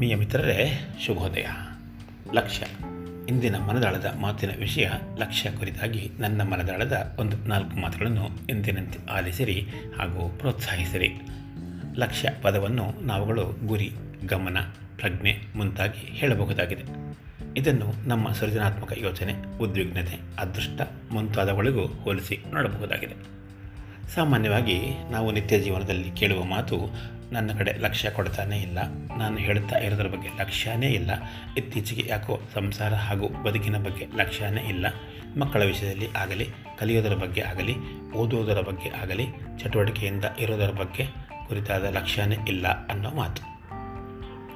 ಆತ್ಮೀಯ ಮಿತ್ರರೇ ಶುಭೋದಯ. ಲಕ್ಷ್ಯ. ಇಂದಿನ ಮನದಾಳದ ಮಾತಿನ ವಿಷಯ ಲಕ್ಷ್ಯ ಕುರಿತಾಗಿ ನನ್ನ ಮನದಾಳದ ಒಂದು ನಾಲ್ಕು ಮಾತುಗಳನ್ನು ಎಂದಿನಂತೆ ಆಲಿಸಿರಿ ಹಾಗೂ ಪ್ರೋತ್ಸಾಹಿಸಿರಿ. ಲಕ್ಷ್ಯ ಪದವನ್ನು ನಾವುಗಳು ಗುರಿ, ಗಮನ, ಪ್ರಜ್ಞೆ ಮುಂತಾಗಿ ಹೇಳಬಹುದಾಗಿದೆ. ಇದನ್ನು ನಮ್ಮ ಸೃಜನಾತ್ಮಕ ಯೋಚನೆ, ಉದ್ವಿಗ್ನತೆ, ಅದೃಷ್ಟ ಮುಂತಾದವುಗಳಿಗೂ ಹೋಲಿಸಿ ನೋಡಬಹುದಾಗಿದೆ. ಸಾಮಾನ್ಯವಾಗಿ ನಾವು ನಿತ್ಯ ಜೀವನದಲ್ಲಿ ಕೇಳುವ ಮಾತು ನನ್ನ ಕಡೆ ಲಕ್ಷ್ಯ ಕೊಡ್ತಾನೆ ಇಲ್ಲ. ನಾನು ಹೇಳ್ತಾ ಇರೋದ್ರ ಬಗ್ಗೆ ಲಕ್ಷ್ಯನೇ ಇಲ್ಲ. ಇತ್ತೀಚೆಗೆ ಯಾಕೋ ಸಂಸಾರ ಹಾಗೂ ಬದುಕಿನ ಬಗ್ಗೆ ಲಕ್ಷ್ಯನೇ ಇಲ್ಲ. ಮಕ್ಕಳ ವಿಷಯದಲ್ಲಿ ಆಗಲಿ, ಕಲಿಯೋದರ ಬಗ್ಗೆ ಆಗಲಿ, ಓದುವುದರ ಬಗ್ಗೆ ಆಗಲಿ, ಚಟುವಟಿಕೆಯಿಂದ ಇರೋದರ ಬಗ್ಗೆ ಕುರಿತಾದ ಲಕ್ಷ್ಯನೇ ಇಲ್ಲ ಅನ್ನೋ ಮಾತು.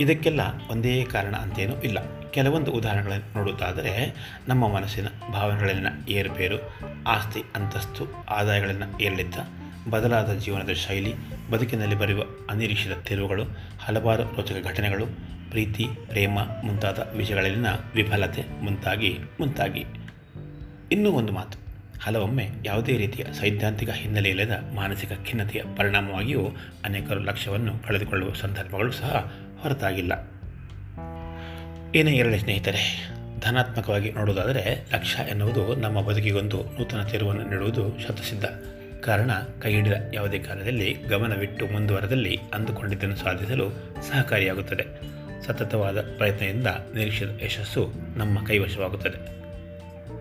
ಇದಕ್ಕೆಲ್ಲ ಒಂದೇ ಕಾರಣ ಅಂತೇನೂ ಇಲ್ಲ. ಕೆಲವೊಂದು ಉದಾಹರಣೆಗಳನ್ನು ನೋಡುವುದಾದರೆ, ನಮ್ಮ ಮನಸ್ಸಿನ ಭಾವನೆಗಳಲ್ಲಿನ ಏರುಪೇರು, ಆಸ್ತಿ, ಅಂತಸ್ತು ಆದಾಯಗಳನ್ನ ಏರಿಳಿತ ಬದಲಾದ ಜೀವನದ ಶೈಲಿ, ಬದುಕಿನಲ್ಲಿ ಬರುವ ಅನಿರೀಕ್ಷಿತ ತಿರುವುಗಳು, ಹಲವಾರು ರೋಚಕ ಘಟನೆಗಳು, ಪ್ರೀತಿ, ಪ್ರೇಮ ಮುಂತಾದ ವಿಷಯಗಳಲ್ಲಿನ ವಿಫಲತೆ ಮುಂತಾಗಿ ಮುಂತಾಗಿ. ಇನ್ನೂ ಒಂದು ಮಾತು. ಹಲವೊಮ್ಮೆ ಯಾವುದೇ ರೀತಿಯ ಸೈದ್ಧಾಂತಿಕ ಹಿನ್ನೆಲೆ ಇಲ್ಲದ ಮಾನಸಿಕ ಖಿನ್ನತೆಯ ಪರಿಣಾಮವಾಗಿಯೂ ಅನೇಕರು ಲಕ್ಷ್ಯವನ್ನು ಕಳೆದುಕೊಳ್ಳುವ ಸಂದರ್ಭಗಳು ಸಹ ಹೊರತಾಗಿಲ್ಲ. ಏನೇ ಇರಲಿ ಸ್ನೇಹಿತರೆ, ಧನಾತ್ಮಕವಾಗಿ ನೋಡುವುದಾದರೆ ಲಕ್ಷ್ಯ ಎನ್ನುವುದು ನಮ್ಮ ಬದುಕಿಗೊಂದು ನೂತನ ತಿರುವನ್ನು ನೀಡುವುದು ಶತಸಿದ್ಧ. ಕಾರಣ ಕೈ ಹಿಡಿದ ಯಾವುದೇ ಕಾಲದಲ್ಲಿ ಗಮನವಿಟ್ಟು ಮುಂದುವರೆದಲ್ಲಿ ಅಂದುಕೊಂಡಿದ್ದನ್ನು ಸಾಧಿಸಲು ಸಹಕಾರಿಯಾಗುತ್ತದೆ. ಸತತವಾದ ಪ್ರಯತ್ನದಿಂದ ನಿರೀಕ್ಷಿತ ಯಶಸ್ಸು ನಮ್ಮ ಕೈವಶವಾಗುತ್ತದೆ.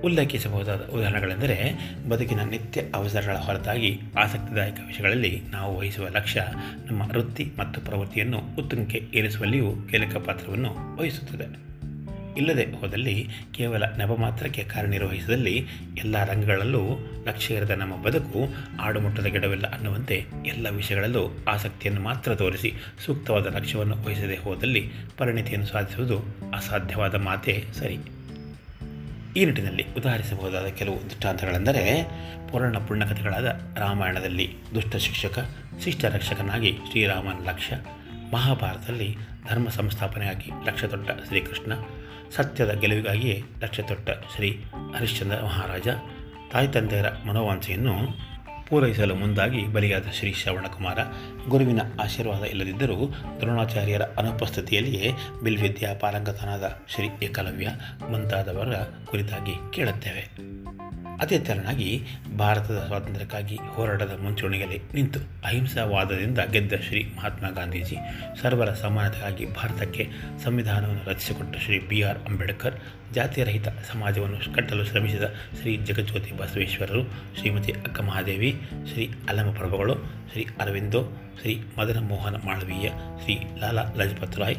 ಉಲ್ಲೇಖಿಸಬಹುದಾದ ಉದಾಹರಣೆಗಳೆಂದರೆ, ಬದುಕಿನ ನಿತ್ಯ ಅವಸರಗಳ ಹೊರತಾಗಿ ಆಸಕ್ತಿದಾಯಕ ವಿಷಯಗಳಲ್ಲಿ ನಾವು ವಹಿಸುವ ಲಕ್ಷ್ಯ ನಮ್ಮ ವೃತ್ತಿ ಮತ್ತು ಪ್ರವೃತ್ತಿಯನ್ನು ಉತ್ತುಂಗಕ್ಕೆ ಏರಿಸುವಲ್ಲಿಯೂ ಕೀಲಕ ಪಾತ್ರವನ್ನು ವಹಿಸುತ್ತದೆ. ಇಲ್ಲದೆ ಹೋದಲ್ಲಿ ಕೇವಲ ನೆಪ ಮಾತ್ರಕ್ಕೆ ಕಾರ್ಯನಿರ್ವಹಿಸಿದಲ್ಲಿ ಎಲ್ಲ ರಂಗಗಳಲ್ಲೂ ಲಕ್ಷ್ಯ ಇರದ ನಮ್ಮ ಬದುಕು ಆಡುಮುಟ್ಟದ ಗಿಡವಿಲ್ಲ ಅನ್ನುವಂತೆ ಎಲ್ಲ ವಿಷಯಗಳಲ್ಲೂ ಆಸಕ್ತಿಯನ್ನು ಮಾತ್ರ ತೋರಿಸಿ ಸೂಕ್ತವಾದ ಲಕ್ಷ್ಯವನ್ನು ವಹಿಸದೆ ಹೋದಲ್ಲಿ ಪರಿಣಿತಿಯನ್ನು ಸಾಧಿಸುವುದು ಅಸಾಧ್ಯವಾದ ಮಾತೇ ಸರಿ. ಈ ನಿಟ್ಟಿನಲ್ಲಿ ಉದಾಹರಿಸಬಹುದಾದ ಕೆಲವು ದೃಷ್ಟಾಂತಗಳೆಂದರೆ ಪುರಾಣ ಪುಣ್ಯಕಥೆಗಳಾದ ರಾಮಾಯಣದಲ್ಲಿ ದುಷ್ಟ ಶಿಕ್ಷಕ, ಶಿಷ್ಟ ರಕ್ಷಕನಾಗಿ ಶ್ರೀರಾಮನ ಲಕ್ಷ್ಯ, ಮಹಾಭಾರತದಲ್ಲಿ ಧರ್ಮ ಸಂಸ್ಥಾಪನೆಯಾಗಿ ಲಕ್ಷ ದೊಡ್ಡ ಶ್ರೀಕೃಷ್ಣ ಸತ್ಯದ ಗೆಲುವಿಗಾಗಿ ಲಕ್ಷ್ಯ ತೊಟ್ಟ ಶ್ರೀ ಹರಿಶ್ಚಂದ್ರ ಮಹಾರಾಜ, ತಾಯಿ ತಂದೆಯರ ಮನೋವಾಂಸೆಯನ್ನು ಪೂರೈಸಲು ಮುಂದಾಗಿ ಬಲಿಯಾದ ಶ್ರೀ ಶ್ರವಣಕುಮಾರ ಗುರುವಿನ ಆಶೀರ್ವಾದ ಇಲ್ಲದಿದ್ದರೂ ದ್ರೋಣಾಚಾರ್ಯರ ಅನುಪಸ್ಥಿತಿಯಲ್ಲಿಯೇ ಬಿಲ್ವಿದ್ಯಾ ಪಾರಂಗತನಾದ ಶ್ರೀ ಏಕಲವ್ಯ ಮುಂತಾದವರ ಕುರಿತಾಗಿ ಕೇಳುತ್ತೇವೆ. ಅದೇ ತೆರನಾಗಿ ಭಾರತದ ಸ್ವಾತಂತ್ರ್ಯಕ್ಕಾಗಿ ಹೋರಾಟದ ಮುಂಚೂಣಿಯಲ್ಲಿ ನಿಂತು ಅಹಿಂಸಾವಾದದಿಂದ ಗೆದ್ದ ಶ್ರೀ ಮಹಾತ್ಮ ಗಾಂಧೀಜಿ ಸರ್ವರ ಸಮಾನತೆಗಾಗಿ ಭಾರತಕ್ಕೆ ಸಂವಿಧಾನವನ್ನು ರಚಿಸಿಕೊಟ್ಟ ಶ್ರೀ ಬಿ ಆರ್ ಅಂಬೇಡ್ಕರ್, ಜಾತಿರಹಿತ ಸಮಾಜವನ್ನು ಕಟ್ಟಲು ಶ್ರಮಿಸಿದ ಶ್ರೀ ಜಗಜ್ಯೋತಿ ಬಸವೇಶ್ವರರು, ಶ್ರೀಮತಿ ಅಕ್ಕ ಮಹಾದೇವಿ, ಶ್ರೀ ಅಲಮ ಪ್ರಭುಗಳು, ಶ್ರೀ ಅರವಿಂದೋ, ಶ್ರೀ ಮದನ ಮೋಹನ ಮಾಳವೀಯ, ಶ್ರೀ ಲಾಲಾ ಲಜಪತ್ ರಾಯ್,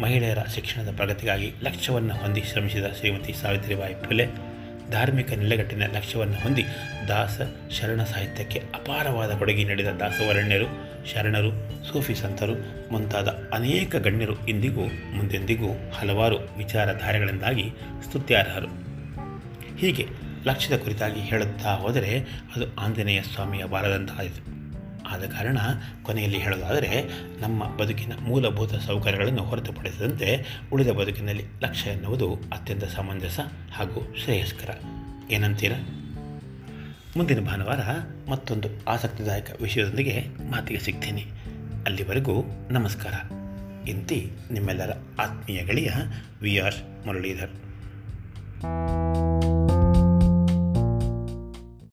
ಮಹಿಳೆಯರ ಶಿಕ್ಷಣದ ಪ್ರಗತಿಗಾಗಿ ಲಕ್ಷ್ಯವನ್ನು ಹೊಂದಿ ಶ್ರಮಿಸಿದ ಶ್ರೀಮತಿ ಸಾವಿತ್ರಿಬಾಯಿ ಫುಲೆ ಧಾರ್ಮಿಕ ನೆಲೆಗಟ್ಟಿನ ಲಕ್ಷ್ಯವನ್ನು ಹೊಂದಿ ದಾಸ ಶರಣ ಸಾಹಿತ್ಯಕ್ಕೆ ಅಪಾರವಾದ ಕೊಡುಗೆ ನೀಡಿದ ದಾಸವರಣ್ಯರು, ಶರಣರು, ಸೂಫಿ ಸಂತರು ಮುಂತಾದ ಅನೇಕ ಗಣ್ಯರು ಇಂದಿಗೂ ಮುಂದೆಂದಿಗೂ ಹಲವಾರು ವಿಚಾರಧಾರೆಗಳಿಂದಾಗಿ ಸ್ತುತ್ಯಾರ್ಹರು. ಹೀಗೆ ಲಕ್ಷ್ಯದ ಕುರಿತಾಗಿ ಹೇಳುತ್ತಾ ಹೋದರೆ ಅದು ಆಂಜನೇಯ ಸ್ವಾಮಿಯ ಬಾರದಂತಾಯಿತು ಆದ ಕಾರಣ ಕೊನೆಯಲ್ಲಿ ಹೇಳೋದಾದರೆ ನಮ್ಮ ಬದುಕಿನ ಮೂಲಭೂತ ಸೌಕರ್ಯಗಳನ್ನು ಹೊರತುಪಡಿಸಿದಂತೆ ಉಳಿದ ಬದುಕಿನಲ್ಲಿ ಲಕ್ಷ್ಯ ಎನ್ನುವುದು ಅತ್ಯಂತ ಸಮಂಜಸ ಹಾಗೂ ಶ್ರೇಯಸ್ಕರ. ಏನಂತೀರ? ಮುಂದಿನ ಭಾನುವಾರ ಮತ್ತೊಂದು ಆಸಕ್ತಿದಾಯಕ ವಿಷಯದೊಂದಿಗೆ ಮಾತಿಗೆ ಸಿಗ್ತೀನಿ. ಅಲ್ಲಿವರೆಗೂ ನಮಸ್ಕಾರ. ಇಂತಿ ನಿಮ್ಮೆಲ್ಲರ ಆತ್ಮೀಯ ಗಳಿಯ ವಿ ಆರ್ ಮುರಳೀಧರ್.